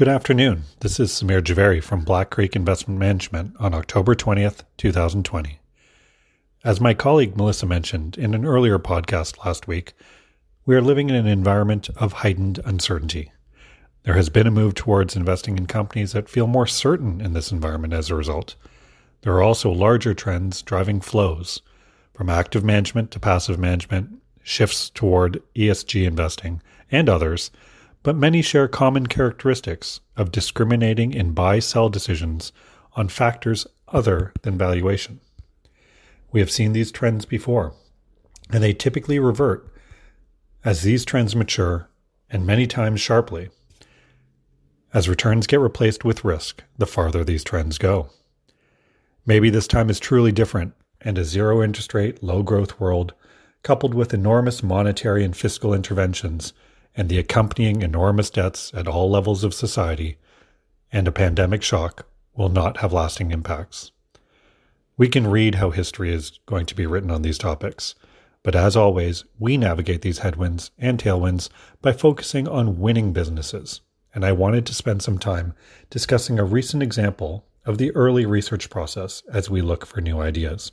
Good afternoon. This is Samir Javeri from Black Creek Investment Management on October 20th, 2020. As my colleague Melissa mentioned in an earlier podcast last week, we are living in an environment of heightened uncertainty. There has been a move towards investing in companies that feel more certain in this environment as a result. There are also larger trends driving flows from active management to passive management, shifts toward ESG investing, and others but many share common characteristics of discriminating in buy sell decisions on factors other than valuation. We have seen these trends before, and they typically revert as these trends mature, and many times sharply. As returns get replaced with risk, the farther these trends go. Maybe this time is truly different, and a zero interest rate, low growth world, coupled with enormous monetary and fiscal interventions, and the accompanying enormous debts at all levels of society and a pandemic shock will not have lasting impacts. We can read how history is going to be written on these topics, but as always, we navigate these headwinds and tailwinds by focusing on winning businesses. And I wanted to spend some time discussing a recent example of the early research process as we look for new ideas.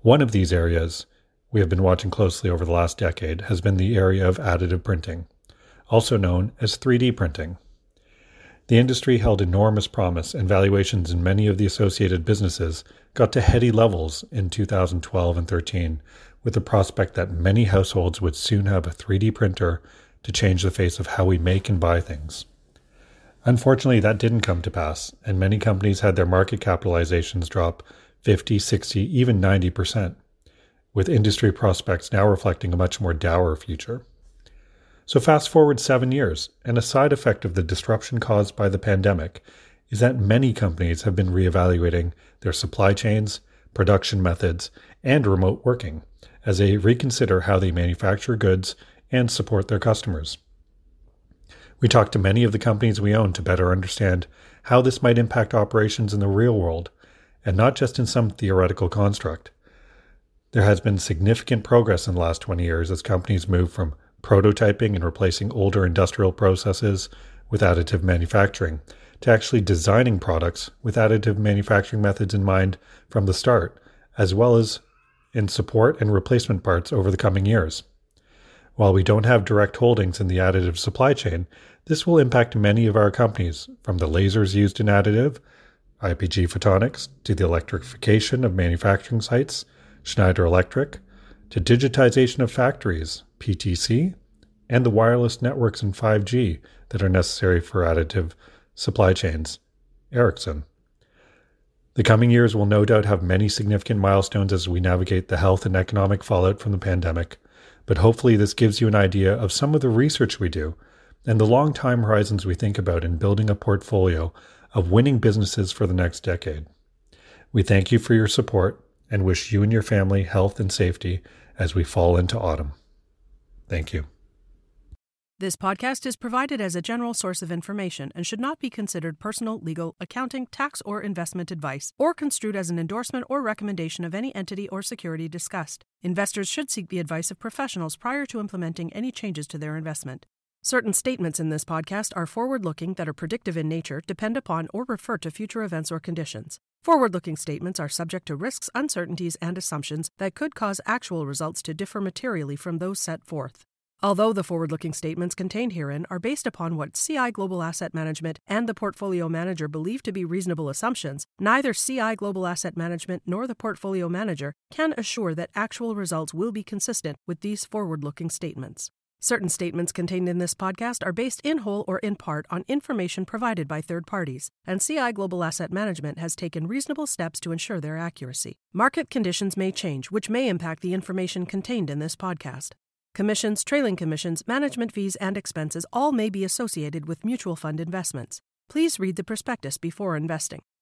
One of these areas we have been watching closely over the last decade has been the area of additive printing, also known as 3D printing. The industry held enormous promise, and valuations in many of the associated businesses got to heady levels in 2012 and 13, with the prospect that many households would soon have a 3D printer to change the face of how we make and buy things. Unfortunately, that didn't come to pass, and many companies had their market capitalizations drop 50, 60, even 90 percent with industry prospects now reflecting a much more dour future. So, fast forward seven years, and a side effect of the disruption caused by the pandemic is that many companies have been reevaluating their supply chains, production methods, and remote working as they reconsider how they manufacture goods and support their customers. We talked to many of the companies we own to better understand how this might impact operations in the real world, and not just in some theoretical construct. There has been significant progress in the last 20 years as companies move from prototyping and replacing older industrial processes with additive manufacturing to actually designing products with additive manufacturing methods in mind from the start, as well as in support and replacement parts over the coming years. While we don't have direct holdings in the additive supply chain, this will impact many of our companies, from the lasers used in additive, IPG Photonics, to the electrification of manufacturing sites Schneider Electric, to digitization of factories, PTC, and the wireless networks and 5G that are necessary for additive supply chains, Ericsson. The coming years will no doubt have many significant milestones as we navigate the health and economic fallout from the pandemic, but hopefully this gives you an idea of some of the research we do and the long time horizons we think about in building a portfolio of winning businesses for the next decade. We thank you for your support and wish you and your family health and safety as we fall into autumn. Thank you. This podcast is provided as a general source of information and should not be considered personal, legal, accounting, tax, or investment advice, or construed as an endorsement or recommendation of any entity or security discussed. Investors should seek the advice of professionals prior to implementing any changes to their investment. Certain statements in this podcast are forward looking that are predictive in nature, depend upon, or refer to future events or conditions. Forward looking statements are subject to risks, uncertainties, and assumptions that could cause actual results to differ materially from those set forth. Although the forward looking statements contained herein are based upon what CI Global Asset Management and the portfolio manager believe to be reasonable assumptions, neither CI Global Asset Management nor the portfolio manager can assure that actual results will be consistent with these forward looking statements. Certain statements contained in this podcast are based in whole or in part on information provided by third parties, and CI Global Asset Management has taken reasonable steps to ensure their accuracy. Market conditions may change, which may impact the information contained in this podcast. Commissions, trailing commissions, management fees, and expenses all may be associated with mutual fund investments. Please read the prospectus before investing.